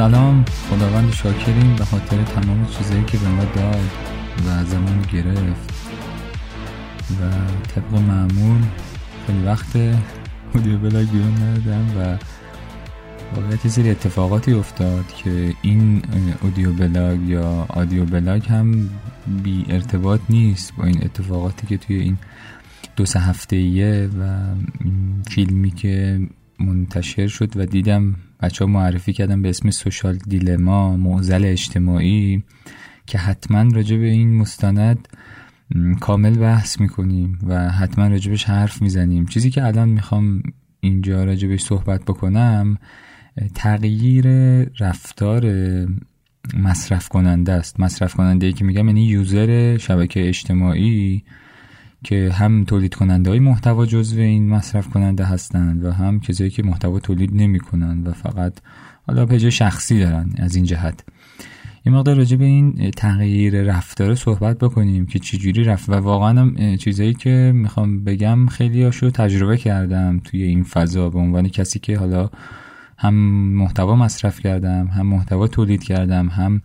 سلام. خداوند شاکریم به خاطر تمام چیزهایی که به ما داد و زمان گرفت. و طبق معمول خیلی وقت audio blog بیرون ندادم و واقعیت سری اتفاقاتی افتاد که این audio blog یا audio blog هم بی ارتباط نیست با این اتفاقاتی که توی این دو سه هفته ایه و فیلمی که منتشر شد و دیدم بچه ها معرفی کردم به اسم سوشال دیلما معزل اجتماعی که حتما راجع به این مستند کامل بحث می‌کنیم و حتما راجبش حرف می‌زنیم. چیزی که الان می‌خوام اینجا راجبش صحبت بکنم تغییر رفتار مصرف کننده است. مصرف کننده ای که میگم یعنی یوزر شبکه اجتماعی. که هم تولید کننده های محتوا جزو این مصرف کننده هستند و هم کسایی که محتوا تولید نمی کنند و فقط حالا پیج شخصی دارن از این جهت. یه مقدار راجع به این تغییر رفتار صحبت بکنیم که چجوری رفت و واقعا هم چیزایی که می‌خوام بگم خیلی هاشو تجربه کردم توی این فضا به عنوان کسی که حالا هم محتوا مصرف کردم هم محتوا تولید کردم هم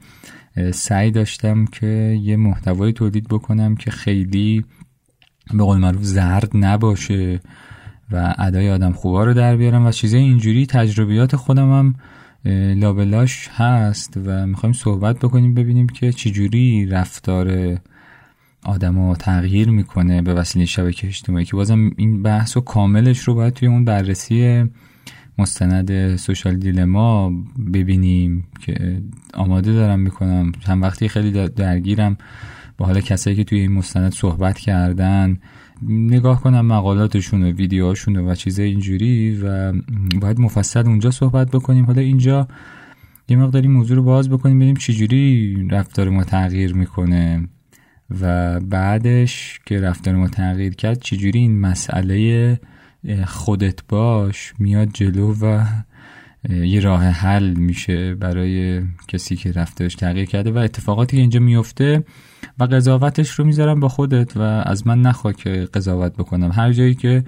سعی داشتم که یه محتوای تولید بکنم که خیلی به قول معروف زرد نباشه و ادای آدم خوبا رو در بیارم و چیزای اینجوری تجربیات خودم هم لابلاش هست و می‌خوایم صحبت بکنیم ببینیم که چجوری رفتار آدما تغییر می‌کنه به وسیله شبکه اجتماعی. که بازم این بحث و کاملش رو باید توی اون بررسی مستند سوشال دیلما ببینیم که آماده دارم می‌کنم. چند وقتی خیلی درگیرم با حالا کسایی که توی این مستند صحبت کردن نگاه کنم مقالاتشون و ویدیوهاشون و چیزای اینجوری و باید مفصل اونجا صحبت بکنیم. حالا اینجا یه مقداری موضوع رو باز بکنیم ببینیم چجوری رفتار ما تغییر می‌کنه و بعدش که رفتار ما تغییر کرد چجوری این مسئله خودت باش میاد جلو و یه راه حل میشه برای کسی که رفتارش تغییر کرده و اتفاقاتی که اینجا میفته. و قضاوتش رو می‌ذارم با خودت و از من نخوا که قضاوت بکنم. هر جایی که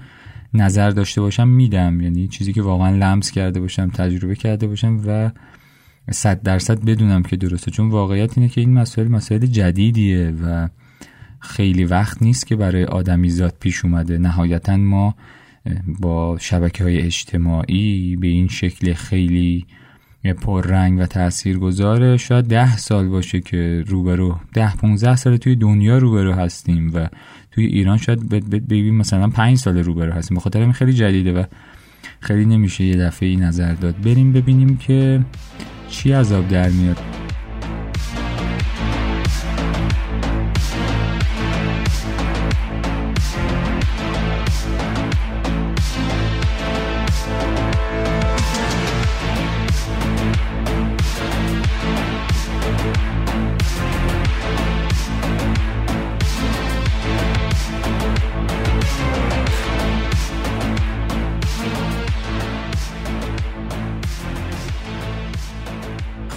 نظر داشته باشم میدم. یعنی چیزی که واقعا لمس کرده باشم تجربه کرده باشم و صد درصد بدونم که درسته. چون واقعیت اینه که این مسائل مسائل جدیدیه و خیلی وقت نیست که برای آدمیزاد پیش اومده. نهایتا ما با شبکه های اجتماعی به این شکل خیلی پررنگ و تأثیر گذاره شاید ده سال باشه که روبرو ده 15 سال توی دنیا روبرو هستیم و توی ایران شاید ببین مثلا پنج سال روبرو هستیم. بخاطر این خیلی جدیده و خیلی نمیشه یه دفعه نظر داد. بریم ببینیم که چی عذاب در میاد.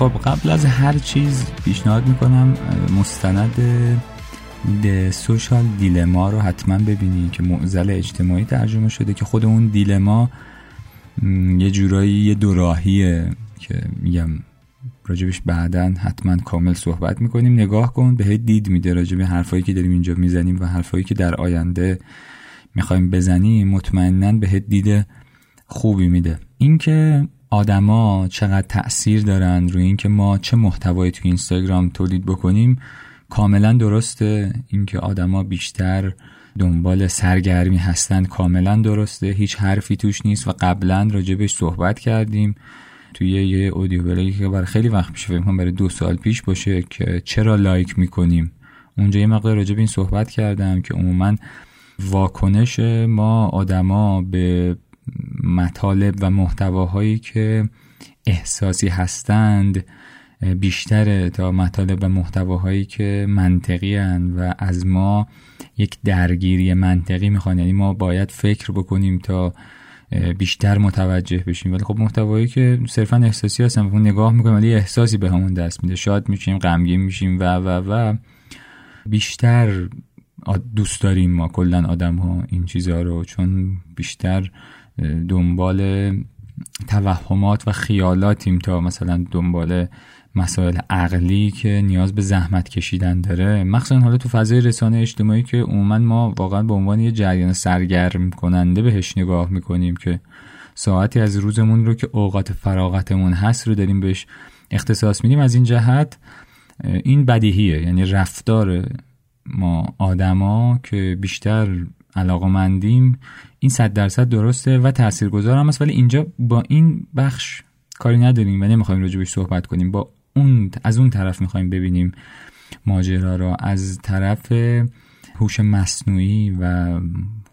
خب قبل از هر چیز پیشنهاد می‌کنم مستند د سوشال دیلما رو حتما ببینید که معزل اجتماعی ترجمه شده که خود اون دیلما یه جورایی یه دوراهیه که میگم راجبش بعدا حتما کامل صحبت می‌کنیم. نگاه کن به دید میده راجب حرفایی که داریم اینجا می‌زنیم و حرفایی که در آینده می‌خوایم بزنیم مطمئنا به دید خوبی میده. اینکه آدما چقدر تاثیر دارن روی اینکه ما چه محتوایی توی اینستاگرام تولید بکنیم کاملا درسته. اینکه آدما بیشتر دنبال سرگرمی هستن کاملا درسته. هیچ حرفی توش نیست و قبلا راجبش صحبت کردیم. توی یه اودیو بلاگی که برای خیلی وقت پیش فکر برای دو سال پیش باشه که چرا لایک می‌کنیم. اونجا یه مقدار راجب این صحبت کردم که عموما واکنش ما آدما به مطالب و محتواهایی که احساسی هستند بیشتره تا مطالب و محتواهایی که منطقی هن و از ما یک درگیری منطقی می‌خوان. یعنی ما باید فکر بکنیم تا بیشتر متوجه بشیم. ولی خب محتوایی که صرفا احساسی هستن اون نگاه می‌کنیم ولی احساسی به همون دست میده. شاد میشیم غمگین میشیم و و و. بیشتر دوست داریم ما کلا آدم ها این چیزها رو. چون بیشتر دنبال توهمات و خیالاتیم تا مثلا دنبال مسائل عقلی که نیاز به زحمت کشیدن داره. مخصوصا حالا تو فضای رسانه اجتماعی که عموما ما واقعا به عنوان یه جریان سرگرم کننده بهش نگاه می‌کنیم که ساعتی از روزمون رو که اوقات فراغتمون هست رو داریم بهش اختصاص میدیم. از این جهت این بدیهیه. یعنی رفتار ما آدما که بیشتر علاقمندیم این صد درصد درسته و تاثیرگذار هم است ولی اینجا با این بخش کاری نداریم و نمی‌خوایم راجبش صحبت کنیم. با اون از اون طرف می‌خوایم ببینیم ماجرا را. از طرف هوش مصنوعی و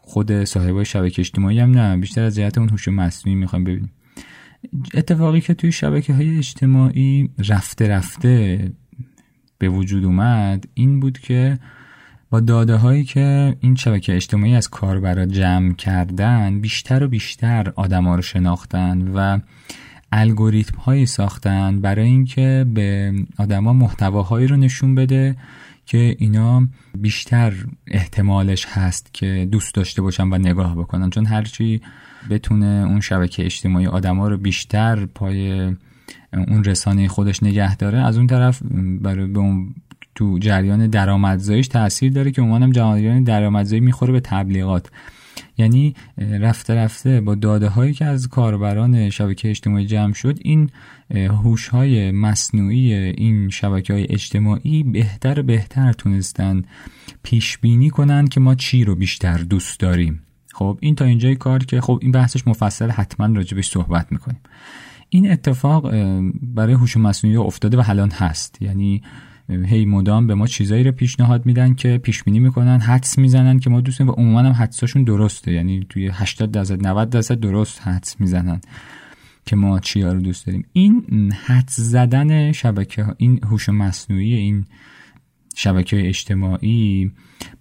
خود صاحبای شبکه اجتماعی هم نه بیشتر از جهت اون هوش مصنوعی می‌خوایم ببینیم. اتفاقی که توی شبکه های اجتماعی رفته رفته به وجود اومد این بود که با داده هایی که این شبکه اجتماعی از کاربرا جمع کردن بیشتر و بیشتر آدما رو شناختن و الگوریتم هایی ساختن برای اینکه به آدما محتواهایی رو نشون بده که اینا بیشتر احتمالش هست که دوست داشته باشن و نگاه بکنن. چون هرچی بتونه اون شبکه اجتماعی آدما رو بیشتر پای اون رسانه خودش نگه داره از اون طرف برای به اون تو جریان درآمدزاییش تاثیر داره که هم جریان درآمدزایی می‌خوره به تبلیغات. یعنی رفته رفته با داده هایی که از کاربران شبکه اجتماعی جمع شد این هوش های مصنوعی این شبکه های اجتماعی بهتر بهتر تونستن پیش بینی کنن که ما چی رو بیشتر دوست داریم. خب این تا اینجای کار که خب این بحثش مفصل حتما راجبش صحبت می‌کنیم. این اتفاق برای هوش مصنوعی افتاده و الان هست. یعنی هی مدام به ما چیزایی رو پیشنهاد میدن که پیش بینی می‌کنن حدس می‌زنن که ما دوست و عموما هم حدساشون درسته. یعنی توی 80 درصد 90 درصد درست حدس می‌زنن که ما چیا رو دوست داریم. این حدس زدن شبکه ها این هوش مصنوعی این شبکه اجتماعی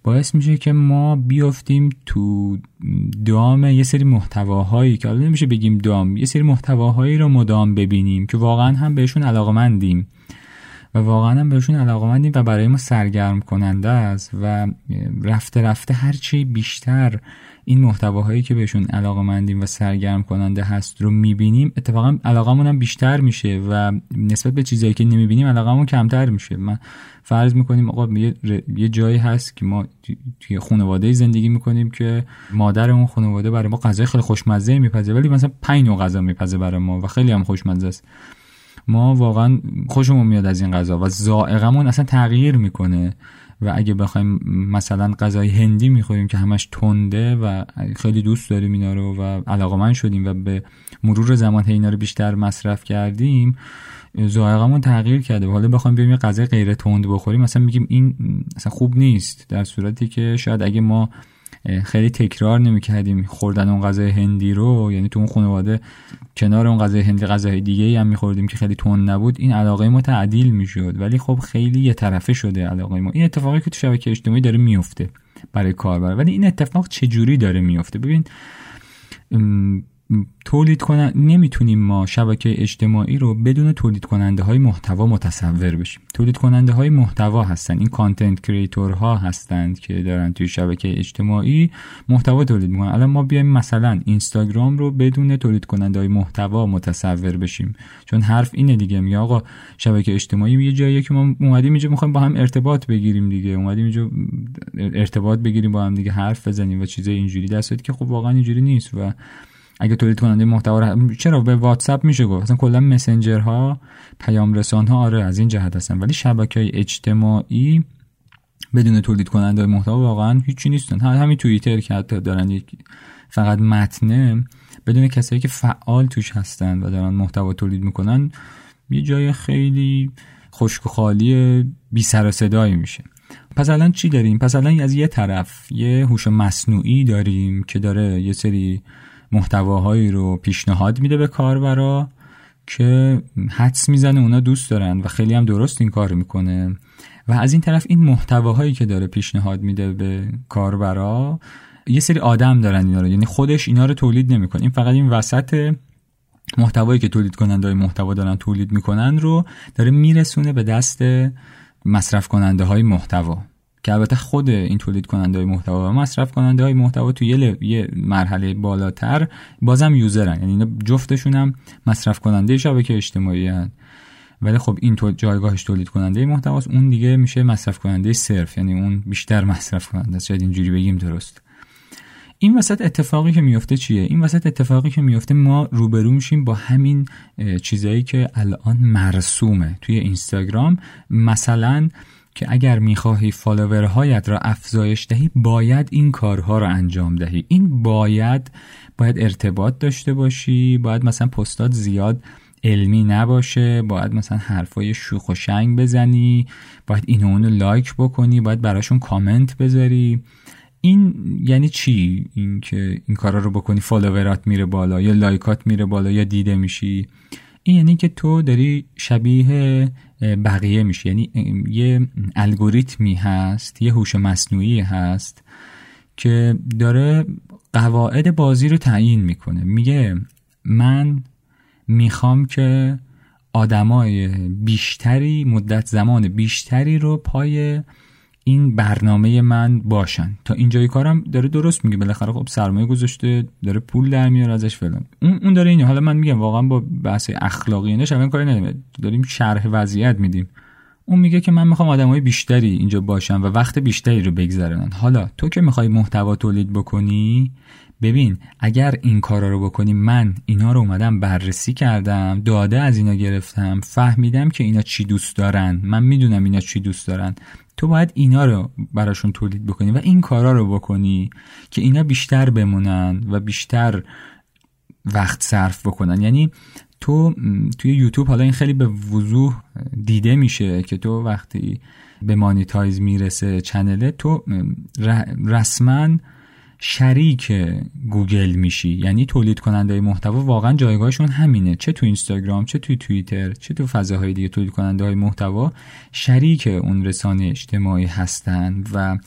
باعث میشه که ما بیافتیم تو دام یه سری محتواهایی که حالا نمیشه بگیم دام یه سری محتواهایی رو مدام ببینیم که واقعا هم بهشون علاقمندیم. و واقعا هم بهشون علاقمندیم و برای ما سرگرم کننده است و رفته رفته هرچی بیشتر این محتواهایی که بهشون علاقمندیم و سرگرم کننده هست رو می‌بینیم اتفاقا علاقمون هم بیشتر میشه و نسبت به چیزایی که نمی‌بینیم علاقمون کمتر میشه. من فرض می‌کنیم آقا یه, جایی هست که ما توی خانواده زندگی می‌کنیم که مادر اون خانواده برای ما غذای خیلی خوشمزه میپزه ولی مثلا پنج نوع غذا میپزه برای ما و خیلی هم خوشمزه است. ما واقعا خوشمون میاد از این غذا و ذائقمون اصلا تغییر می‌کنه و اگه بخوایم مثلا غذای هندی می‌خوریم که همش تنده و خیلی دوست داریم اینا رو و علاقمند شدیم و به مرور زمان اینا رو بیشتر مصرف کردیم ذائقمون تغییر کرده. حالا بخوایم بریم یه غذای غیر تند بخوریم مثلا میگیم این اصلا خوب نیست در صورتی که شاید اگه ما خیلی تکرار نمی‌کردیم. خوردن اون غذای هندی رو یعنی تو اون خانواده کنار اون غذای هندی غذای دیگه هم میخوردیم که خیلی تون نبود. این علاقه ما تعدیل می‌شد. ولی خب خیلی یه طرفه شده علاقه ما. این اتفاقی که تو شبکه اجتماعی داره میفته برای کاربر. ولی این اتفاق چجوری داره میفته ببین تولید کنن نمی‌تونیم ما شبکه اجتماعی رو بدون تولید کننده های محتوا متصور بشیم. تولید کننده های محتوا هستن. این کانتنت کریتور ها هستند که دارن توی شبکه اجتماعی محتوا تولید می‌کنن. الان ما بیایم مثلا اینستاگرام رو بدون تولید کننده های محتوا متصور بشیم. چون حرف اینه دیگه. میگه آقا شبکه اجتماعی یه جاییه که ما اومدیم اینجا می‌خوایم با هم ارتباط بگیریم دیگه. اومدیم اینجا ارتباط بگیریم با هم دیگه حرف بزنیم و چیزای اینجوری. دست که خب واقعا اینجوری نیست و اگه تولید کننده محتوا رو چرا به واتساپ میشه گفت؟ اصلا کلا مسنجر ها پیام رسان ها آره از این جهت هستن. ولی شبکه های اجتماعی بدون تولید کننده محتوا واقعا هیچی نیستن. همین توییتر که حتی دارن یک فقط متنه بدون کسایی که فعال توش هستن و دارن محتوا تولید می‌کنن یه جای خیلی خشک و خالی بی سر و صدایی میشه. پس الان چی داریم؟ پس الان از یه طرف یه هوش مصنوعی داریم که داره یه سری محتواهایی رو پیشنهاد میده به کاربرا که حدس می‌زنه اونا دوست دارن و خیلی هم درست این کار می‌کنه. و از این طرف این محتواهایی که داره پیشنهاد میده به کاربرا یه سری آدم دارن اینا رو. یعنی خودش اینا رو تولید نمی‌کنه. این فقط این وسط محتوایی که تولید کننده های محتوا دارن تولید می‌کنن رو داره میرسونه به دست مصرف کننده های محتوا. که البته خود این تولید کننده های محتوا و مصرف کننده های محتوا تو یه, یه مرحله بالاتر بازم user ن. یعنی اینا جفتشون هم مصرف کننده شبکه اجتماعی هن. ولی خب این تو جایگاهش تولید کننده محتواست. اون دیگه میشه مصرف کننده صرف. یعنی اون بیشتر مصرف کننده شاید اینجوری بگیم درست. این وسط اتفاقی که میفته چیه؟ این وسط اتفاقی که میفته ما روبرو میشیم با همین چیزایی که الان مرسومه. توی اینستاگرام مثلا که اگر می‌خواهی follower هایت را افزایش دهی باید این کارها را انجام دهی. این باید باید ارتباط داشته باشی باید مثلا پستات زیاد علمی نباشه باید مثلا حرفای شوخ و شنگ بزنی باید اینو اونو like بکنی باید براشون کامنت بذاری. این یعنی چی؟ این که این کارا رو بکنی follower ات میره بالا یا like ات میره بالا یا دیده میشی. این یعنی که تو داری شبیه بقیه میشی. یعنی یه الگوریتمی هست یه هوش مصنوعی هست که داره قواعد بازی رو تعیین می‌کنه. میگه من می‌خوام که آدمای بیشتری مدت زمان بیشتری رو پای این برنامه من باشن. تا اینجای کارم داره درست میگه. بالاخره خب سرمایه گذاشته داره پول در میاره ازش فلان. اون اون داره اینه حالا من میگم واقعا با بحث اخلاقی نه شبیه کاری نداریم. داریم شرح وضعیت میدیم. اون میگه که من می‌خوام آدمای بیشتری اینجا باشن و وقت بیشتری رو بگذرونن. حالا تو که می‌خوای محتوا تولید بکنی ببین اگر این کارا رو بکنی من اینا رو اومدم بررسی کردم داده از اینا گرفتم فهمیدم که اینا چی دوست دارن. من می‌دونم اینا چی دوست دارن. تو باید اینا رو براشون تولید بکنی و این کارا رو بکنی که اینا بیشتر بمونن و بیشتر وقت صرف بکنن. یعنی تو توی یوتیوب حالا این خیلی به وضوح دیده میشه که تو وقتی به مانیتایز می‌رسه چنله تو رسما شریک گوگل میشی یعنی تولید کننده محتوا واقعا جایگاهشون همینه. چه تو اینستاگرام چه تو توییتر چه تو فضاهای دیگه تولید کننده های محتوا شریک اون رسانه اجتماعی هستند و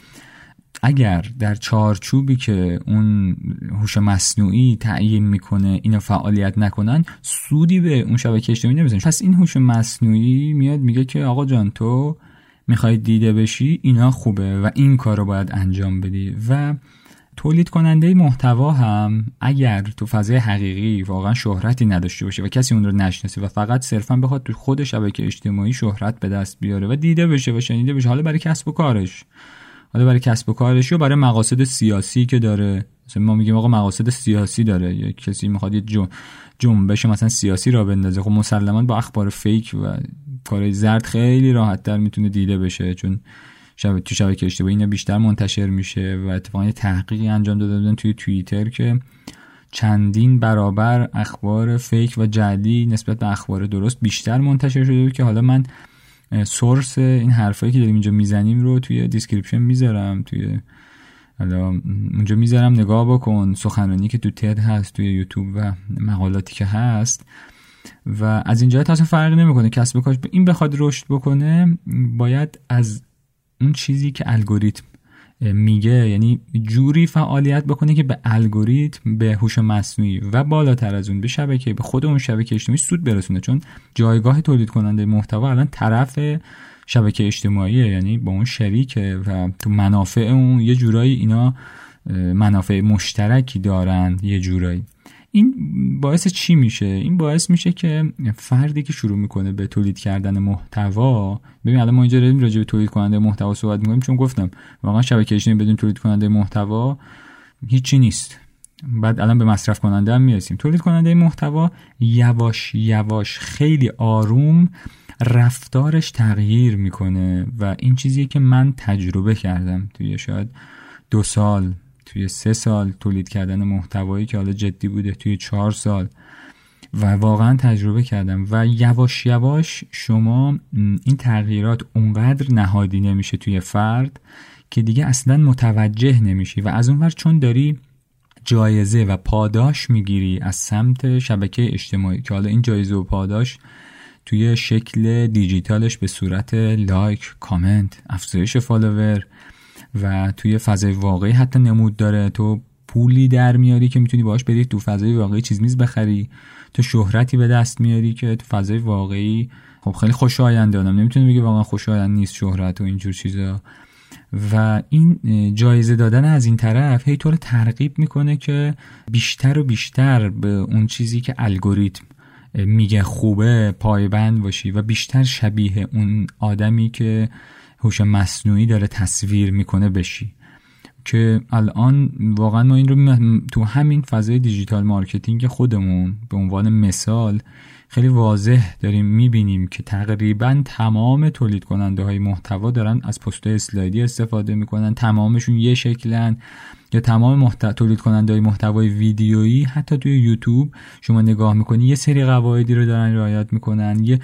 اگر در چارچوبی که اون هوش مصنوعی تعیین می‌کنه اینو فعالیت نکنن سودی به اون شبکه اجتماعی نمی‌زنه پس این هوش مصنوعی میاد میگه که آقا جان تو می‌خوای دیده بشی اینا خوبه و این کار رو باید انجام بدی. و تولید کننده محتوا هم اگر تو فضای حقیقی واقعا شهرتی نداشته باشه و کسی اون رو نشناسه و فقط صرفا بخواد تو خود شبکه اجتماعی شهرت به دست بیاره و دیده بشه و شنیده بشه حالا برای کسب و کارش. حالا برای کسب و کارش و برای مقاصد سیاسی که داره. مثلا ما میگیم آقا مقاصد سیاسی داره. یا کسی می‌خواد یه جنبش مثلا سیاسی را بندازه. خب مسلما با اخبار فیک و کارهای زرد خیلی راحتتر می‌تونه دیده بشه. چون شب... تو شبکه اجتماعی اینا بیشتر منتشر میشه و اتفاقا تحقیقی انجام داده بودن توی توییتر که چندین برابر اخبار فیک و جعلی نسبت به اخبار درست بیشتر منتشر شده بود که حالا من سورس این حرفایی که داریم اینجا می‌زنیم رو توی دیسکریپشن می‌ذارم توی حالا اونجا می‌ذارم. نگاه بکن سخنرانی که تو تد هست توی یوتیوب و مقالاتی که هست و از اینجا تا فرقی نمی‌کنه. کسب و کار این بخواد رشد بکنه باید از اون چیزی که الگوریتم میگه یعنی جوری فعالیت بکنه که به الگوریتم به هوش مصنوعی و بالاتر از اون به شبکه به خود اون شبکه اجتماعی سود برسونه. چون جایگاه تولید کننده محتوا الان طرف شبکه اجتماعیه یعنی با اون شریکه و تو منافع اون یه جورایی اینا منافع مشترکی دارن یه جورایی. این باعث چی میشه؟ این باعث میشه که فردی که شروع می‌کنه به تولید کردن محتوا ببین الان ما اینجا داریم راجع به تولید کننده محتوا صحبت می‌کنیم چون گفتم واقعا شبکه اجتماعی بدون تولید کننده محتوا هیچی نیست. بعد الان به مصرف کننده هم می‌رسیم. تولید کننده محتوا یواش یواش خیلی آروم رفتارش تغییر می‌کنه و این چیزیه که من تجربه کردم توی شاید دو سال توی سه سال تولید کردن محتوایی که حالا جدی بوده توی چهار سال. و واقعا تجربه کردم. و یواش یواش شما این تغییرات اونقدر نهادی نمیشه توی فرد که دیگه اصلا متوجه نمیشی. و از اونور چون داری جایزه و پاداش می‌گیری از سمت شبکه اجتماعی که حالا این جایزه و پاداش توی شکل دیجیتالش به صورت لایک، کامنت، افزایش فالوور و توی فضای واقعی حتی نمود داره. تو پولی در میاری که می‌تونی باش بری تو فضای واقعی چیز میز بخری تو شهرتی به دست میاری که تو فضای واقعی خب خیلی خوشاینده آدم. نمی‌تونه بگه واقعا خوشایند نیست شهرت و اینجور چیزا. و این جایزه دادن از این طرف هی طور ترغیب می‌کنه که بیشتر و بیشتر به اون چیزی که الگوریتم میگه خوبه پایبند باشی و بیشتر شبیه اون آدمی که هوش مصنوعی داره تصویر می‌کنه بشی. که الان واقعا ما این رو تو همین فضای digital marketing خودمون به عنوان مثال خیلی واضح داریم می‌بینیم که تقریبا تمام تولید کننده های محتوا دارن از پست اسلایدی استفاده می‌کنن تمامشون یه شکلن. یا تمام محت... تولید کننده های محتوای ویدیویی حتی توی یوتیوب شما نگاه می‌کنی یه سری قواعدی رو دارن رعایت می‌کنن یه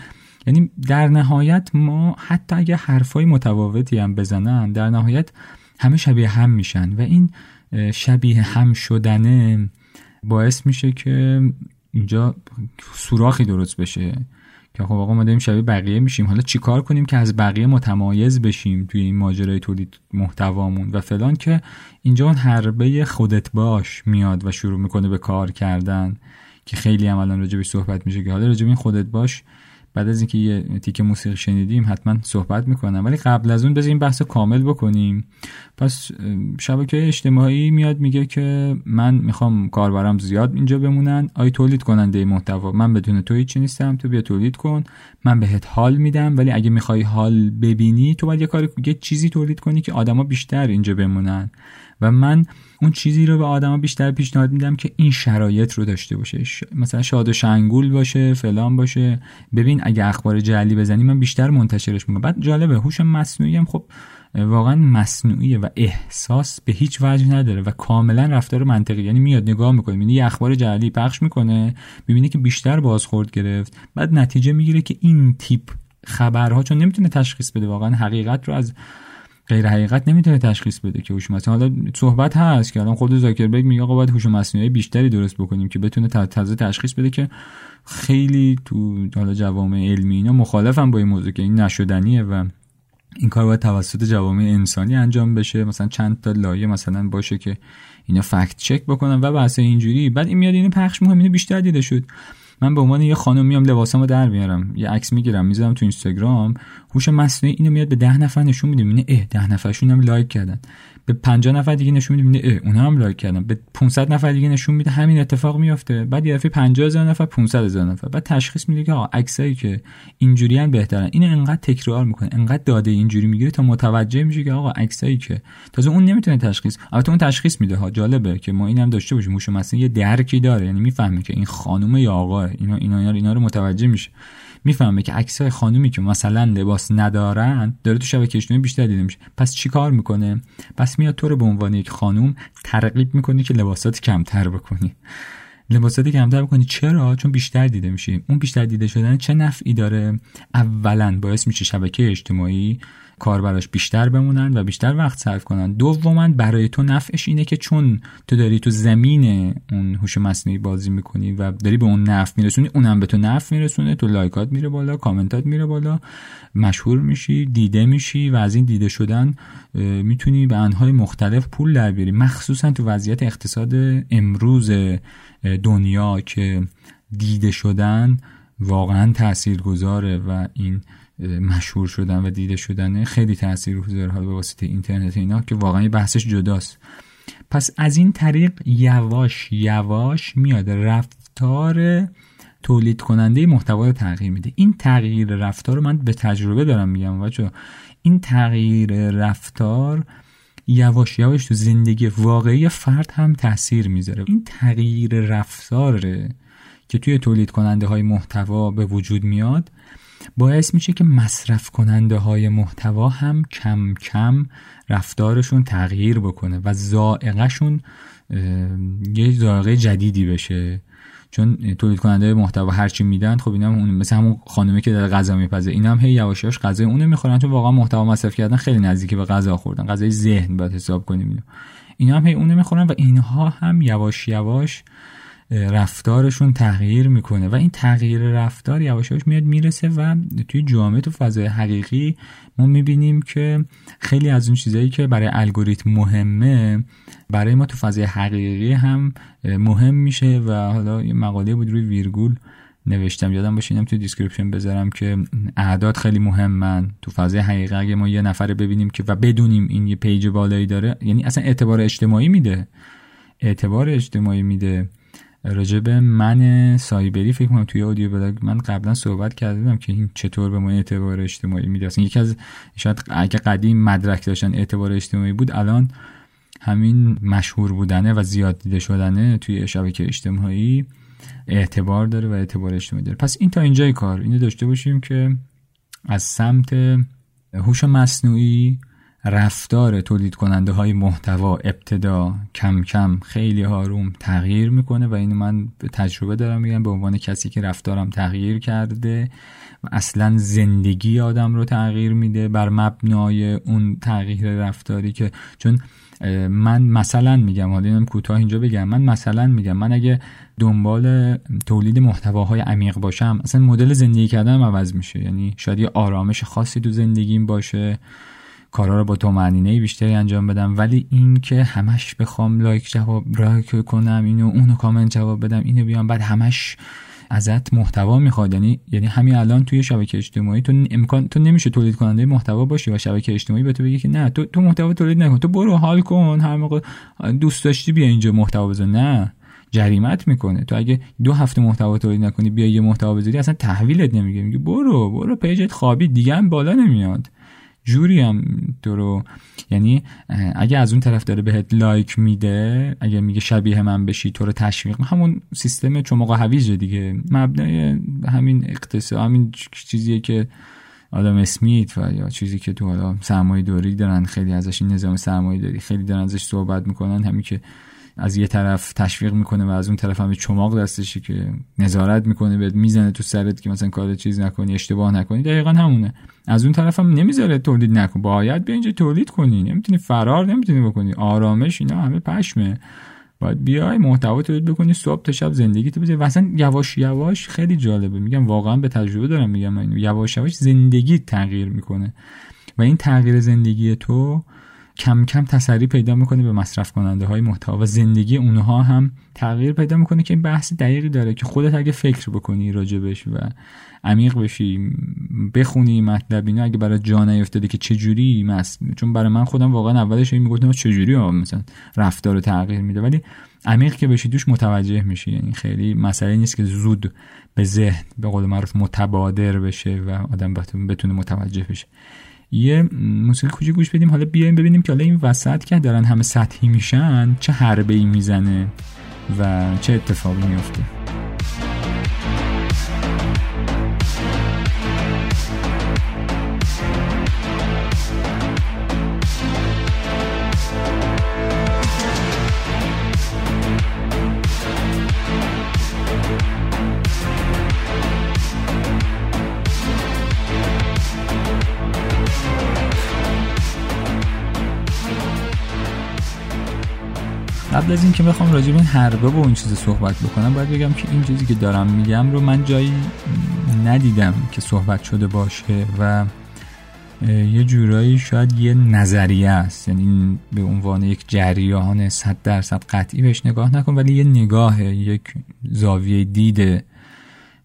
یعنی در نهایت ما حتی اگه حرفای متفاوتی هم بزنن در نهایت همه شبیه هم میشن و این شبیه هم شدنه باعث میشه که اینجا سوراخی درست بشه که خب آقا ما داریم شبیه بقیه میشیم. حالا چیکار کنیم که از بقیه متمایز بشیم توی این ماجرای تولید محتوامون و فلان که اینجا اون حربه خودت باش میاد و شروع می‌کنه به کار کردن که خیلی هم الان راجبش صحبت میشه که حالا راجب این خودت باش بعد از اینکه یه تیکه موسیقی شنیدیم حتما صحبت می‌کنم. ولی قبل از اون بذاریم این بحث کامل بکنیم. پس شبکه اجتماعی میاد میگه که من می‌خوام کاربرم زیاد اینجا بمونن. آی تولید کننده محتوا. من بدون تو هیچی نیستم. تو بیا تولید کن. من بهت حال میدم. ولی اگه می‌خوای حال ببینی تو باید یه کار یه چیزی تولید کنی که آدما بیشتر اینجا بمونن. و من اون چیزی رو به آدما بیشتر پیشنهاد میدم که این شرایط رو داشته باشه. مثلا شاد و شنگول باشه فلان باشه. ببین اگه اخبار جعلی بزنی من بیشتر منتشرش می‌کنم. بعد جالبه هوش مصنوعی هم خب واقعا مصنوعیه و احساس به هیچ وجه نداره و کاملا رفتار منطقی. یعنی میاد نگاه می‌کنه یعنی یه اخبار جعلی پخش می‌کنه ببینی که بیشتر بازخورد گرفت. بعد نتیجه می‌گیره که این تیپ خبرها چون نمی‌تونه تشخیص بده واقعا حقیقت رو از غیر حقیقت نمی‌تونه تشخیص بده که هوش مصنوعی حالا صحبت هست که الان خود زاکربرگ میگه آقا باید هوش مصنوعی بیشتری درست بکنیم که بتونه تازه تشخیص بده که خیلی تو حالا جوامع علمی اینا مخالفن با این موضوع که این نشدنیه و این کار باید توسط جوامع انسانی انجام بشه. مثلا چند تا لایه مثلا باشه که اینا فکت چک بکنن و بحث اینجوری. بعد این میاد اینو پخش می‌کنه اینو بیشتر دیده شد. من به عنوان یه خانم میام لباسامو در میارم یه عکس می‌گیرم می‌ذارم تو اینستاگرام هوش مصنوعی اینو میاد به ده نفر نشون میده می‌بینه اه ده نفرشون هم لایک کردن. به 50 نفر دیگه نشون میده می‌بینه اونها هم لایک کردن. به 500 نفر دیگه نشون میده. همین اتفاق میافته. بعد یه دفعه 50 هزار نفر 500 هزار نفر. بعد تشخیص میده که آقا عکسایی که اینجوریان بهترن. اینو انقدر تکرار می‌کنه انقدر داده اینجوری می‌گیره تا متوجه میشه که آقا عکسایی که تازه اون نمی‌تونه تشخیص. البته اون تشخیص میده ها. جالبه که ما اینم داشته باشیم. هوش مصنوعی یه درکی داره. یعنی می‌فهمه که این خانم یا آقا اینا اینا اینا رو متوجه میشه. می‌فهمه که عکسای خانومی که مثلا لباس ندارن داره تو شبکه اجتماعی بیشتر دیده میشه. پس چیکار می‌کنه؟ پس میاد تو رو به عنوان یک خانوم ترغیب می‌کنه که لباسات کمتر بکنی. لباسات کمتر بکنی. چرا؟ چون بیشتر دیده میشه اون بیشتر دیده شدن چه نفعی داره؟ اولا باعث میشه شبکه اجتماعی کاربراش بیشتر بمونن و بیشتر وقت صرف کنن. دوما برای تو نفعش اینه که چون تو داری تو زمین اون هوش مصنوعی بازی می‌کنی و داری به اون نفع میرسونی اونم به تو نفع میرسونه. تو لایکات میره بالا کامنتات میره بالا. مشهور میشی دیده میشی و از این دیده شدن می‌تونی به انهای مختلف پول در بیاری. مخصوصا تو وضعیت اقتصاد امروز دنیا که دیده شدن واقعا تأثیر گذاره و این مشهور شدن و دیده شدن خیلی تاثیر گذاره حالا به واسطه اینترنت اینا که واقعا بحثش جداست. پس از این طریق یواش یواش میاد رفتار تولید کننده محتوا رو تغییر میده. این تغییر رفتار رو من به تجربه دارم میگم بچه این تغییر رفتار یواش یواش تو زندگی واقعی فرد هم تاثیر می‌ذاره. این تغییر رفتاره که توی تولید کننده های محتوا به وجود میاد باعث میشه که مصرف کننده های محتوا هم کم کم رفتارشون تغییر بکنه و زائقهشون یه زائقه جدیدی بشه. چون تولید کننده محتوا هرچی میدن خب اینا هم مثل همون خانومه که داره غذا میپزه اینا هم هی یواش یواش غذای اونو می‌خورن. چون واقعا محتوا مصرف کردن خیلی نزدیک به غذا خوردن غذای ذهن باید حساب کنیم اینا هم هی اونو می‌خورن و اینها هم یواش یواش رفتارشون تغییر می‌کنه و این تغییر رفتار یواش یواش میاد می‌رسه و توی جامعه تو فضای حقیقی ما می‌بینیم که خیلی از اون چیزایی که برای الگوریتم مهمه برای ما تو فضای حقیقی هم مهم میشه و حالا یه مقاله بود روی ویرگول نوشتم یادم باشه اینم تو description بذارم که اعداد خیلی مهمن. تو فضای حقیقیه اگه ما یه نفر ببینیم که و بدونیم این یه page بالایی داره یعنی اصلا اعتبار اجتماعی میده اعتبار اجتماعی میده. راجب من سایبری فکر کنم توی audio blog من قبلا صحبت کردم که این چطور به ما اعتبار اجتماعی میده. اصلا یکی از شاید اگه قدیم مدرک داشتن اعتبار اجتماعی بود الان همین مشهور بودنه و زیاد دیده شدنه توی شبکه اجتماعی اعتبار داره و اعتبار اجتماعی داره. پس این تا اینجای کار. اینو داشته باشیم که از سمت هوش مصنوعی رفتار تولید کننده های محتوا ابتدا کم کم خیلی هاروم تغییر می‌کنه و اینو من به تجربه دارم میگم به عنوان کسی که رفتارم تغییر کرده و اصلا زندگی آدم رو تغییر میده بر مبنای اون تغییر رفتاری که چون من مثلا میگم حالا اینم کوتاه اینجا بگم من مثلا میگم من اگه دنبال تولید محتواهای عمیق باشم اصلا مدل زندگی کردنم عوض میشه. یعنی شاید یه آرامش خاصی تو زندگیم باشه. کارا رو با طمأنینه بیشتری انجام بدم. ولی این که همش بخوام لایک جواب لایک کنم اینو اونو کامنت جواب بدم اینو بیام بعد همش ازت محتوا می‌خواد. یعنی یعنی همین الان توی شبکه اجتماعی تو امکان تو نمیشه تولید کننده محتوا باشی و شبکه اجتماعی به تو بگه که نه تو تو محتوا تولید نکن. تو برو حال کن هر موقع دوست داشتی بیا اینجا محتوا بذار. نه. جریمت می‌کنه. تو اگه دو هفته محتوا تولید نکنی بیا یه محتوا بذاری اصلا تحویلت نمیگه میگه برو برو پیجت خوابی دیگه بالا نمیاد. جوری هم رو یعنی اگه از اون طرف داره بهت لایک میده اگه میگه شبیه من بشی تو رو تشویق همون سیستم چماق هویج دیگه. مبنای همین اقتصاد همین چیزیه که آدم اسمیت و یا چیزی که تو حالا سرمایه داری دارن خیلی ازش این نظام سرمایه داری خیلی دارن ازش صحبت می‌کنن همین که از یه طرف تشویق می‌کنه و از اون طرف هم چماق دستشی که نظارت می‌کنه بهت می‌زنه تو سرت که مثلا کار چیز نکنی اشتباه نکنی دقیقا همونه. از اون طرف هم نمی‌ذاره تولید نکن. باید به اینجا تولید کنی. نمی‌تونی فرار نمی‌تونی بکنی. آرامش اینا همه پشمه. باید بیای محتوا تولید بکنی صبح تا شب زندگی تو بذاری. مثلا یواش یواش خیلی جالبه. میگم واقعا به تجربه دارم میگم اینو. یواش یواش زندگی تغییر می‌کنه. و این تغییر زندگی تو کم کم تسری پیدا می‌کنه به مصرف کننده های محتوا و زندگی اونها هم تغییر پیدا می‌کنه که این بحث دقیقی داره که خودت اگه فکر بکنی راجبش و عمیق بشی بخونی مطلب اینا اگه برای جا نیفتاده که چجوری مس چون برای من خودم واقعا اولش این می‌گفتم چجوری ها مثلا رفتار رو تغییر میده. ولی عمیق که بشی دوش متوجه میشی. یعنی خیلی مسئله نیست که زود به ذهن به قول معروف متبادر بشه و آدم بتونه متوجه بشه. یه موسیقی کوچیک گوش بدیم. حالا بیایم ببینیم که حالا این وسط که دارن همه سطحی میشن چه حربه ای می‌زنه و چه اتفاقی میفته قبل از اینکه بخوام راجع به این حربه و این چیز صحبت بکنم باید بگم که این چیزی که دارم میگم رو من جایی ندیدم که صحبت شده باشه و یه جورایی شاید یه نظریه است. یعنی به عنوان یک جریان صد درصد قطعی بهش نگاه نکن ولی یه نگاه یک زاویه دیده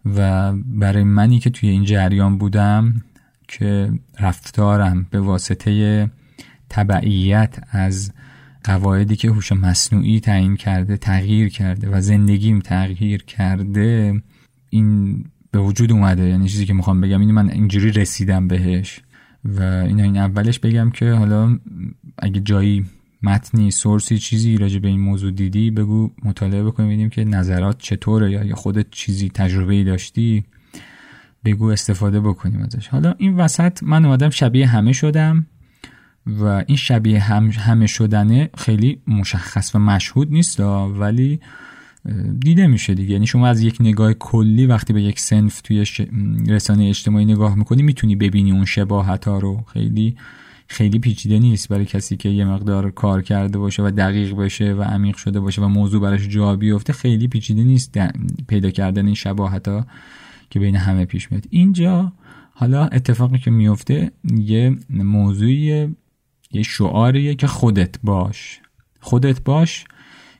و برای منی که توی این جریان بودم که رفتارم به واسطه تبعیت از قواعدی که هوش مصنوعی تعیین کرده تغییر کرده و زندگیم تغییر کرده این به وجود اومده. یعنی چیزی که می‌خوام بگم این من اینجوری رسیدم بهش و این این اولش بگم که حالا اگه جایی متنی سورسی چیزی راجع به این موضوع دیدی بگو مطالعه بکنیم ببینیم که نظرات چطوره یا خودت چیزی تجربه ای داشتی بگو استفاده بکنیم ازش. حالا این وسط من اومدم شبیه همه شدم. و این شبیه هم همه شدنه خیلی مشخص و مشهود نیست ولی دیده میشه دیگه. یعنی شما از یک نگاه کلی وقتی به یک سنف توی رسانه اجتماعی نگاه می‌کنی می‌تونی ببینی اون شباهت ها رو. خیلی خیلی پیچیده نیست برای کسی که یه مقدار کار کرده باشه و دقیق بشه و عمیق شده باشه و موضوع براش جا بیفته خیلی پیچیده نیست پیدا کردن این شباهت ها که بین همه پیش میاد. اینجا حالا اتفاقی که میفته یه موضوعی یه شعاریه که خودت باش. خودت باش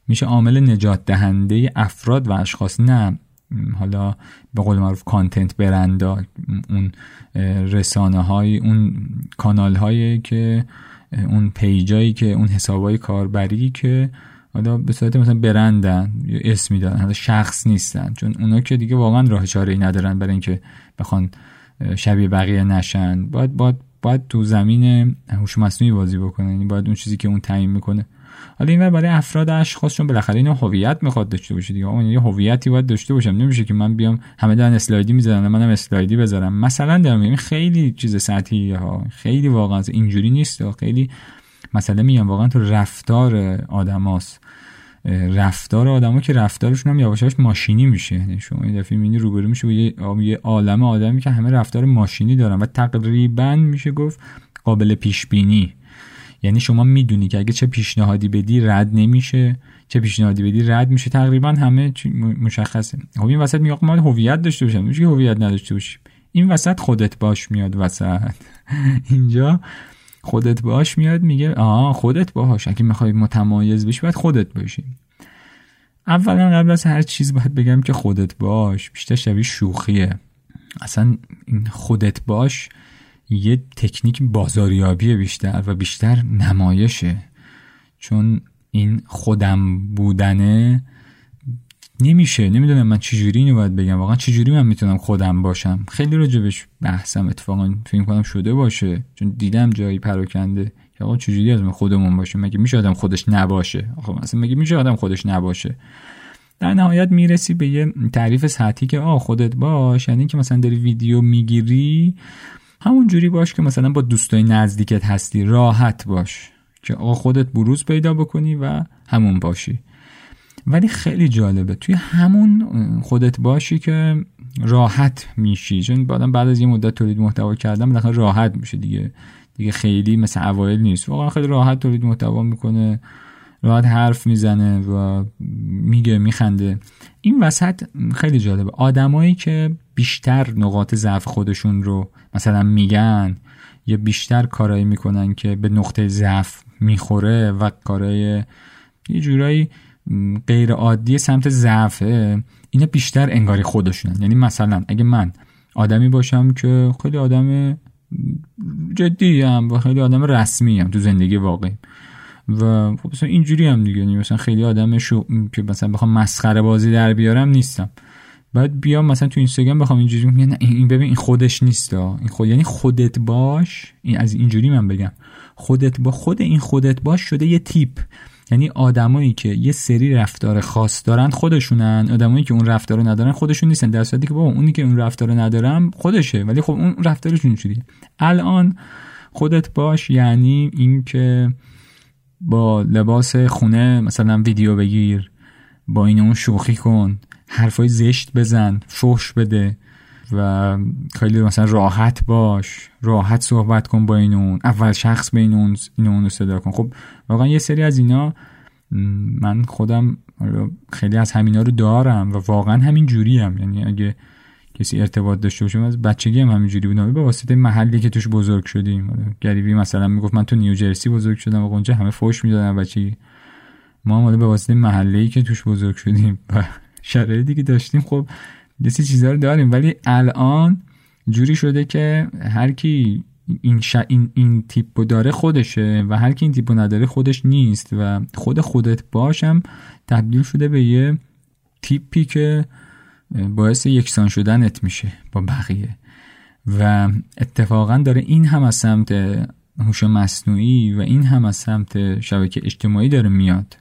میشه عامل نجات دهنده افراد و اشخاص نه حالا به قول معروف کانتنت برندا اون رسانه های اون کانال هایی که اون پیجایی که اون حسابای کاربری که حالا به صورت مثلا برندن یا اسمی دارن حالا شخص نیستن. چون اونا که دیگه واقعا راه چاره ای ندارن برای اینکه بخوان شبیه بقیه نشن. باید باید باید تو زمین هوش مصنوعی بازی بکنه یعنی باید اون چیزی که اون تعیین می‌کنه. حالا این برای افراد اشخاص چون بالاخره اینا هویت می‌خواد داشته باشه دیگه. اون یه هویتی باید داشته باشم. نمیشه که من بیام همه دارن اسلایدی می‌ذارن منم اسلایدی بذارم. مثلا دارم این خیلی چیز سطحی ها. خیلی واقعا اینجوری نیست. خیلی مثلا میگم واقعا تو رفتار آدماست. رفتار آدما که رفتارشون هم یواش یواش ماشینی میشه. یعنی شما این دفعه می‌بینی روبرو میشه با یه, یه عالم آدمی که همه رفتار ماشینی دارن و تقریبا میشه گفت قابل پیش بینی یعنی شما می‌دونی که اگه چه پیشنهادی بدی رد نمیشه چه پیشنهادی بدی رد میشه. تقریبا همه مشخصه. خب این وسط میگه ما هویت داشته باشیم. میشه هویت نداشته باشیم. این وسط خودت باش میاد وسط. اینجا خودت باش میاد میگه آه خودت باش. اگه می‌خوای متمایز بشی باید خودت باشی. اولا قبل از هر چیز باید بگم که خودت باش. بیشتر شبیه شوخیه. اصلا این خودت باش یه تکنیک بازاریابی بیشتر و بیشتر نمایشه. چون این خودم بودنه نمیشه. نمی‌دونم من چجوری اینو باید بگم. واقعا چجوری من می‌تونم خودم باشم؟ خیلی راجبش بحثم اتفاقا فکر کنم شده باشه. چون دیدم جایی پراکنده. که آقا چجوری از من خودمون باشه؟ مگه میشه آدم خودش نباشه؟ آقا مثلا مگه میشه آدم خودش نباشه؟ در نهایت می‌رسی به یه تعریف سطحی که آ خودت باش. یعنی که مثلا داری ویدیو می‌گیری همون جوری باش که مثلا با دوستای نزدیکت هستی. راحت باش. که آقا خودت بروز پیدا بکنی و همون باشی. ولی خیلی جالبه. توی همون خودت باشی که راحت میشی. چون بعدم بعد از یه مدت تولید محتوا کردم بالاخره راحت میشه دیگه. دیگه خیلی مثل اوایل نیست. واقعا خیلی راحت تولید محتوا می‌کنه. راحت حرف می‌زنه و میگه میخنده. این وسط خیلی جالبه. آدمایی که بیشتر نقاط ضعف خودشون رو مثلا میگن یا بیشتر کارایی می‌کنن که به نقطه ضعف می‌خوره و کارای یه جورایی غیر عادی سمت ضعفه اینا بیشتر انگاری خودشونن. یعنی مثلا اگه من آدمی باشم که خیلی آدم جدی هم و خیلی آدم رسمی هم تو زندگی واقعی و خب مثلا اینجوری هم دیگه. یعنی مثلا خیلی آدم شو که مثلا بخوام مسخره بازی در بیارم نیستم. بعد بیام مثلا تو اینستاگرام بخوام اینجوری نه این ببین این خودش نیست این خود یعنی خودت باش این از اینجوری من بگم. خودت با خود این خودت باش شده یه تیپ. یعنی آدمایی که یه سری رفتار خاص دارن خودشونن آدمایی که اون رفتار رو ندارن خودشون نیستن. در صورتی که بابا اونی که اون رفتار رو ندارم خودشه ولی خب اون رفتارشون چجوریه الان خودت باش یعنی اینکه با لباس خونه مثلا ویدیو بگیر با این اون شوخی کن حرفای زشت بزن فوش بده. و خیلی مثلا راحت باش راحت صحبت کن با این اون. اول شخص بین اون این اون صدا کن. خب واقعا یه سری از اینا من خودم خیلی از همینا رو دارم و واقعا همین جوری هم یعنی اگه کسی ارتباط داشته باشم از بچگی هم همینجوری بودم. به واسطه محلی که توش بزرگ شدیم. گریبی مثلا می‌گفت من تو نیوجرسی بزرگ شدم و اونجا همه فوش می‌دادن بچگی. ما هم به واسطه محله که توش بزرگ شدیم و شرایطی که داشتیم خب یه چیزا رو داریم. ولی الان جوری شده که هر کی این, این, این تیپو داره خودشه و هر کی این تیپو نداره خودش نیست و خود خودت باشم تبدیل شده به یه تیپی که باعث یکسان شدنت میشه با بقیه. و اتفاقا داره این هم از سمت هوش مصنوعی و این هم از سمت شبکه اجتماعی داره میاد.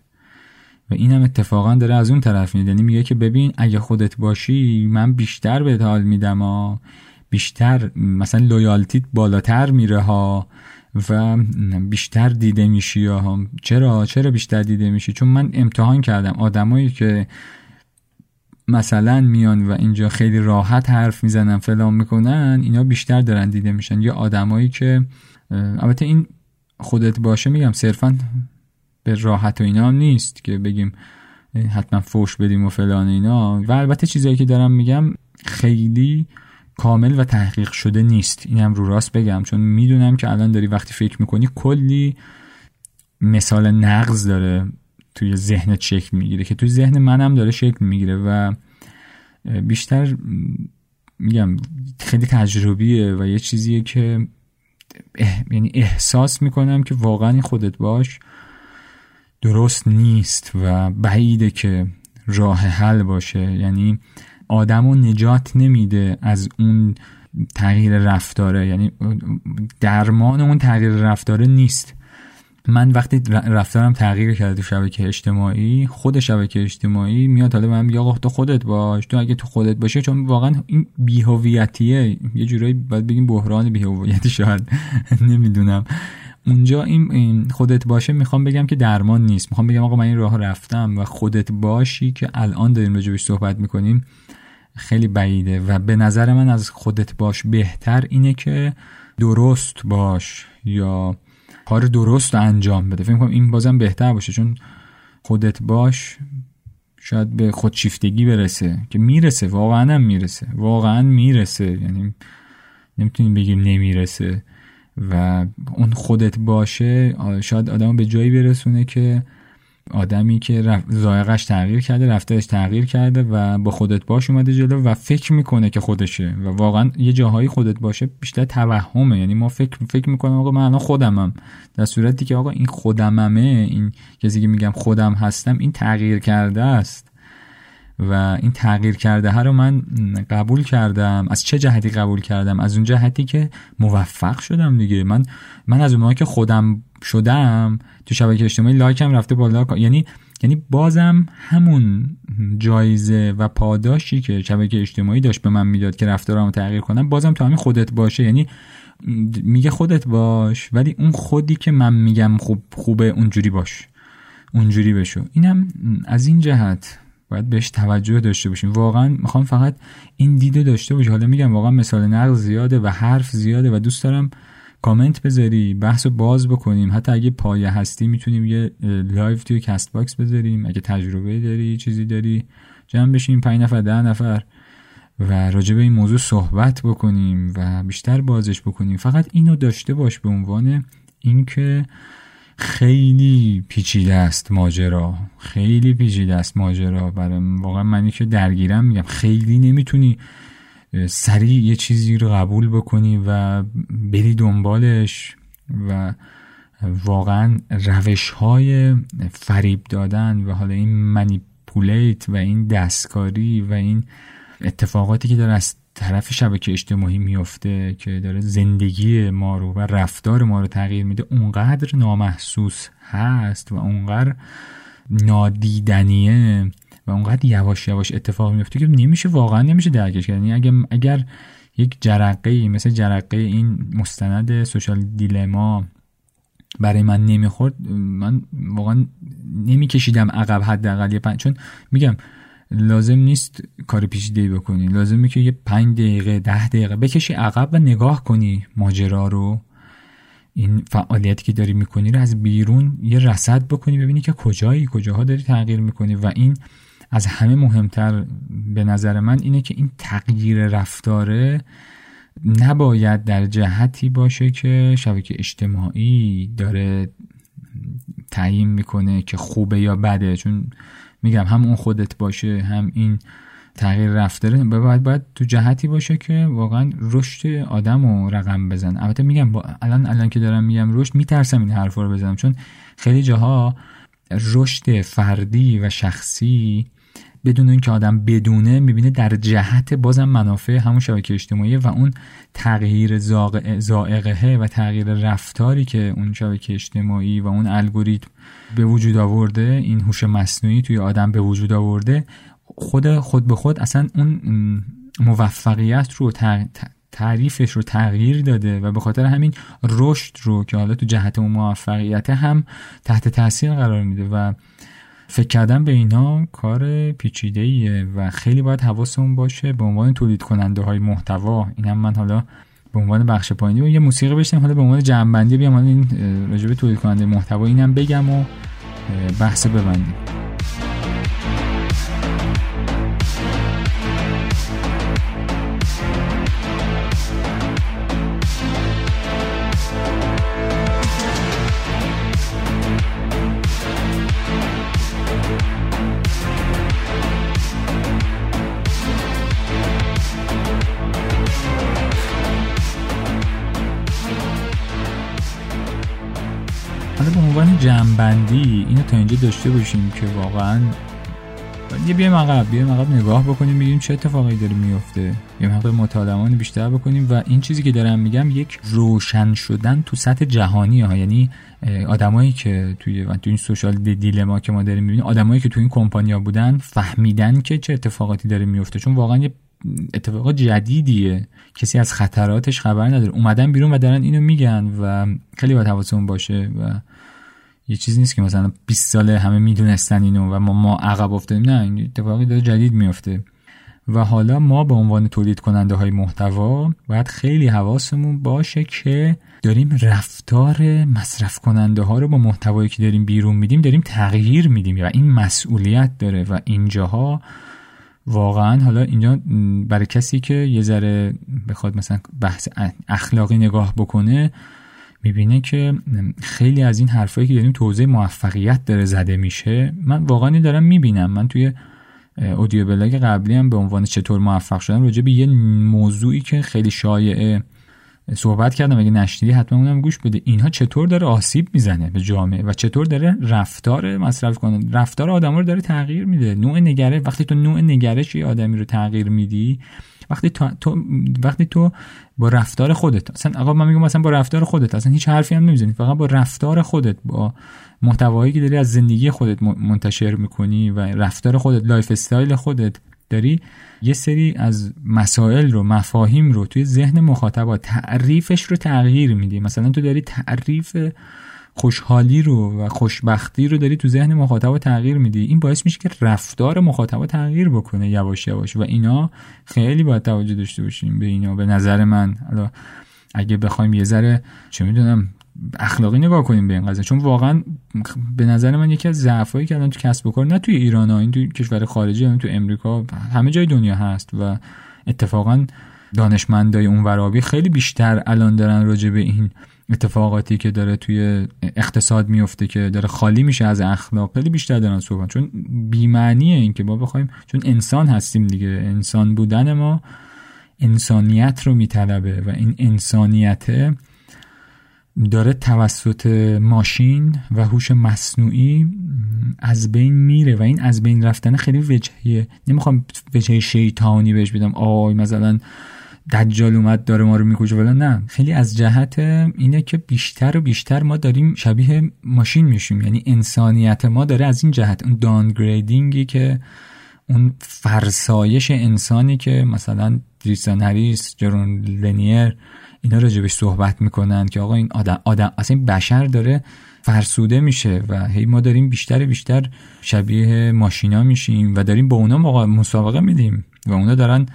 و این هم اتفاقا داره از اون طرف میاد. یعنی میگه که ببین اگه خودت باشی من بیشتر بهت حال میدم ها بیشتر مثلا loyalty ت بالاتر میره ها و بیشتر دیده میشی ها چرا؟ چرا بیشتر دیده میشی؟ چون من امتحان کردم. آدمایی که مثلا میان و اینجا خیلی راحت حرف می‌زنن فلان می‌کنن اینا بیشتر دارن دیده میشن. یا آدمایی که البته این خودت باشه میگم صرفا به راحت و اینا هم نیست که بگیم حتما فوش بدیم و فلان اینا. و البته چیزایی که دارم میگم خیلی کامل و تحقیق شده نیست. اینم رو راست بگم. چون می‌دونم که الان داری وقتی فکر می‌کنی کلی مثال نقض داره توی ذهنت شکل می‌گیره که توی ذهن منم داره شکل می‌گیره و بیشتر میگم خیلی تجربیه و یه چیزیه که یعنی احساس می‌کنم که واقعا خودت باش درست نیست و بعیده که راه حل باشه. یعنی آدم رو نجات نمیده از اون تغییر رفتاره. یعنی درمان اون تغییر رفتاره نیست. من وقتی رفتارم تغییر کرده تو شبکه اجتماعی خود شبکه اجتماعی میاد حالا من میگه تو خودت باش. تو اگه تو خودت باشه چون واقعا این بیهویتیه. یه جورایی باید بگیم بحران بیهویتی شاید. نمی‌دونم. اونجا این خودت باشه می‌خوام بگم که درمان نیست. می‌خوام بگم آقا من این راه رفتم و خودت باشی که الان داریم راجبش صحبت می‌کنیم. خیلی بعیده و به نظر من از خودت باش بهتر اینه که درست باش یا کار درست انجام بده. فکر کنم این بازم بهتر باشه چون خودت باش شاید به خودشیفتگی برسه که می‌رسه واقعا می‌رسه. واقعا می‌رسه. یعنی نمی‌تونیم بگیم نمی‌رسه. و اون خودت باشه شاید آدم به جایی برسونه که آدمی که زایقش تغییر کرده رفتارش تغییر کرده و با خودت باش اومده جلو و فکر می‌کنه که خودشه و واقعا یه جاهایی خودت باشه بیشتر توهمه. یعنی ما فکر فکر می‌کنم آقا من الان خودمم. در صورتی که آقا این خودممه این کسی که میگم خودم هستم این تغییر کرده است. و این تغییر کرده ها رو من قبول کردم. از چه جهتی قبول کردم؟ از اون جهتی که موفق شدم دیگه. من من از اونها که خودم شدم تو شبکه اجتماعی لایکم رفته بالا. یعنی یعنی بازم همون جایزه و پاداشی که شبکه اجتماعی داشت به من می‌داد که رفتارمو تغییر کنم بازم تو همین خودت باشه. یعنی میگه خودت باش ولی اون خودی که من میگم خوب خوبه اونجوری باش. اونجوری بشو. اینم از این جهت باید بهش توجه داشته باشیم. واقعا می‌خوام فقط این دیده داشته باشی. حالا میگم واقعا مثال نقض زیاده و حرف زیاده و دوست دارم کامنت بذاری بحث باز بکنیم. حتی اگه پایه هستی می‌تونیم یه لایو توی کست باکس بذاریم. اگه تجربه داری چیزی داری جمع بشیم پنج نفر ده نفر و راجع به این موضوع صحبت بکنیم و بیشتر بازش بکنیم. فقط اینو داشته باش به عنوان اینکه خیلی پیچیده است ماجرا. خیلی پیچیده است ماجرا. برای واقعا منی که درگیرم میگم. خیلی نمی‌تونی سریع یه چیزی رو قبول بکنی و بری دنبالش و واقعا روش های فریب دادن و حالا این منیپولیت و این دستکاری و این اتفاقاتی که داره از طرف شبکه اجتماعی میفته که داره زندگی ما رو و رفتار ما رو تغییر میده اونقدر نامحسوس هست و اونقدر نادیدنیه و اونقدر یواش یواش اتفاق میفته که نمیشه واقعا نمیشه درکش کرد. یعنی اگر اگر یک جرقه مثل جرقه این مستند سوشال دیلما برای من نمی‌خورد من واقعا نمیکشیدم عقب حداقل یه چون میگم لازم نیست کار پیچیده بکنی. لازمه که یه پنج دقیقه ده دقیقه بکشی عقب و نگاه کنی ماجرا رو. این فعالیتی که داری می‌کنی رو از بیرون یه رصد بکنی ببینی که کجایی کجاها داری تغییر می‌کنی. و این از همه مهمتر به نظر من اینه که این تغییر رفتاره نباید در جهتی باشه که شبکه اجتماعی داره تعیین می‌کنه که خوبه یا بده. چون میگم هم اون خودت باشه هم این تغییر رفتاره. باید باید تو جهتی باشه که واقعا رشد آدم رو رقم بزن. البته میگم با الان الان که دارم میگم رشد میترسم این حرفا رو بزنم. چون خیلی جاها رشد فردی و شخصی بدون اینکه آدم بدونه می‌بینه در جهت بازم منافع همون شبکه اجتماعی و اون تغییر زائقه و تغییر رفتاری که اون شبکه اجتماعی و اون الگوریتم به وجود آورده این هوش مصنوعی توی آدم به وجود آورده خود خود به خود اصلا اون موفقیت رو تعریفش رو تغییر داده و به خاطر همین رشد رو که حالا تو جهت اون موفقیت هم تحت تاثیر قرار میده و فکر کردن به اینا کار پیچیده ایه و خیلی باید حواسمون باشه به عنوان تولید کننده های محتوا. این هم من حالا به عنوان بخش پایینی و یه موسیقی بشنم حالا به عنوان جنبندی بیام این راجبه تولید کننده محتوا اینم بگم و بحث ببندیم. جنبندی اینو تا اینجا داشته باشیم که واقعا یه بیایم عقب بیایم عقب نگاه بکنیم ببینیم چه اتفاقی داره میفته. یه مقدار مطالعه بیشتر بکنیم و این چیزی که دارم میگم یک روشن شدن تو سطح جهانی ها. یعنی آدمایی که توی تو این سوشال دیلما که ما داریم می‌بینیم آدمایی که تو این کمپانیا بودن فهمیدن که چه اتفاقاتی داره میفته. چون واقعا یه اتفاق جدیدیه. کسی از خطراتش خبر نداره. اومدن بیرون و دارن اینو میگن و خیلی باید حواسمون باشه و یه چیزی نیست که مثلا 20 ساله همه می‌دونستن اینو و ما ما عقب افتادیم. نه این اتفاقی داره جدید میفته و حالا ما به عنوان تولید کننده های محتوا باید خیلی حواسمون باشه که داریم رفتار مصرف کننده ها رو با محتوایی که داریم بیرون میدیم داریم تغییر میدیم. و این مسئولیت داره و اینجاها واقعا حالا اینجا برای کسی که یه ذره بخواد مثلا بحث اخلاقی نگاه بکنه می‌بینه که خیلی از این حرفایی که داریم توضیح موفقیت داره زده میشه من واقعا دارم می‌بینم. من توی اودیو بلاگ قبلی هم به عنوان چطور موفق شدم راجع به یه موضوعی که خیلی شایعه صحبت کردم اگه نشنیدی حتما اونم گوش بده. اینها چطور داره آسیب می‌زنه به جامعه و چطور داره رفتار مصرف کنه. رفتار آدم رو داره تغییر میده. نوع نگره وقتی تو نوع نگرش یه آدمی رو تغییر میدی وقتی تو, وقتی تو با رفتار خودت اصلا آقا من میگم مثلا با رفتار خودت اصلا هیچ حرفی هم نمی‌زنی فقط با رفتار خودت با محتوایی که داری از زندگی خودت منتشر می‌کنی و رفتار خودت lifestyle خودت داری یه سری از مسائل رو مفاهیم رو توی ذهن مخاطبا تعریفش رو تغییر میدی. مثلا تو داری تعریف خوشحالی رو و خوشبختی رو داری تو ذهن مخاطب تغییر میدی. این باعث میشه که رفتار مخاطب تغییر بکنه یواش یواش. و اینا خیلی باید توجه داشته باشیم به اینا به نظر من. حالا اگه بخوایم یه ذره چه می‌دونم اخلاقی نگاه کنیم به این قضیه. چون واقعا به نظر من یکی از ضعفایی که الان تو کسب و کار نه توی ایران ها این تو کشور خارجی این تو امریکا همه جای دنیا هست. و اتفاقا دانشمندای اون ورابی خیلی بیشتر الان دارن راجع به این اتفاقاتی که داره توی اقتصاد میفته که داره خالی میشه از اخلاق خیلی بیشتر دارن صحبت. چون بیمعنیه این که ما بخوایم چون انسان هستیم دیگه. انسان بودن ما انسانیت رو میطلبه و این انسانیت داره توسط ماشین و هوش مصنوعی از بین میره و این از بین رفتن خیلی وجهیه نمی‌خوام وجه شیطانی بهش بدم. آی مثلا دجال اومد داره ما رو می‌کشه ولی نه خیلی از جهت اینه که بیشتر و بیشتر ما داریم شبیه ماشین میشیم. یعنی انسانیت ما داره از این جهت اون دانگریدینگی که اون فرسایش انسانی که مثلا دریستان هریس جرون لنیر اینا راجبش صحبت می‌کنن که آقا این آدم, آدم اصلا این بشر داره فرسوده میشه و هی ما داریم بیشتر بیشتر شبیه ماشینا میشیم و داریم با اونا مسابقه میدیم و اونا دارن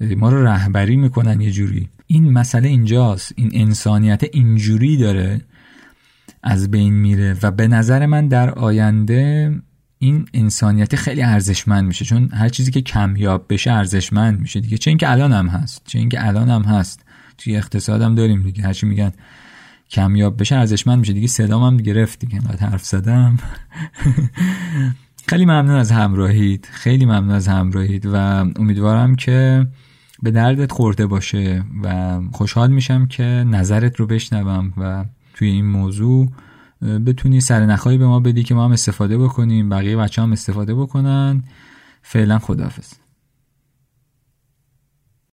ما رو رهبری می‌کنن یه جوری. این مسئله اینجاست. این انسانیت اینجوری داره از بین میره و به نظر من در آینده این انسانیت خیلی ارزشمند میشه. چون هر چیزی که کمیاب بشه ارزشمند میشه دیگه. چه اینکه الان هم هست. چه اینکه الان هم هست. توی اقتصاد هم داریم دیگه. هرچی میگن کمیاب بشه ارزشمند میشه دیگه. صدام هم گرفت دیگه. حرف زدم. خیلی ممنون از همراهید خیلی ممنون از همراهید و امیدوارم که به دردت خورده باشه و خوشحال میشم که نظرت رو بشنوم و توی این موضوع بتونی سرنخهایی به ما بدی که ما هم استفاده بکنیم بقیه بچه هم استفاده بکنن. فعلا خداحافظ.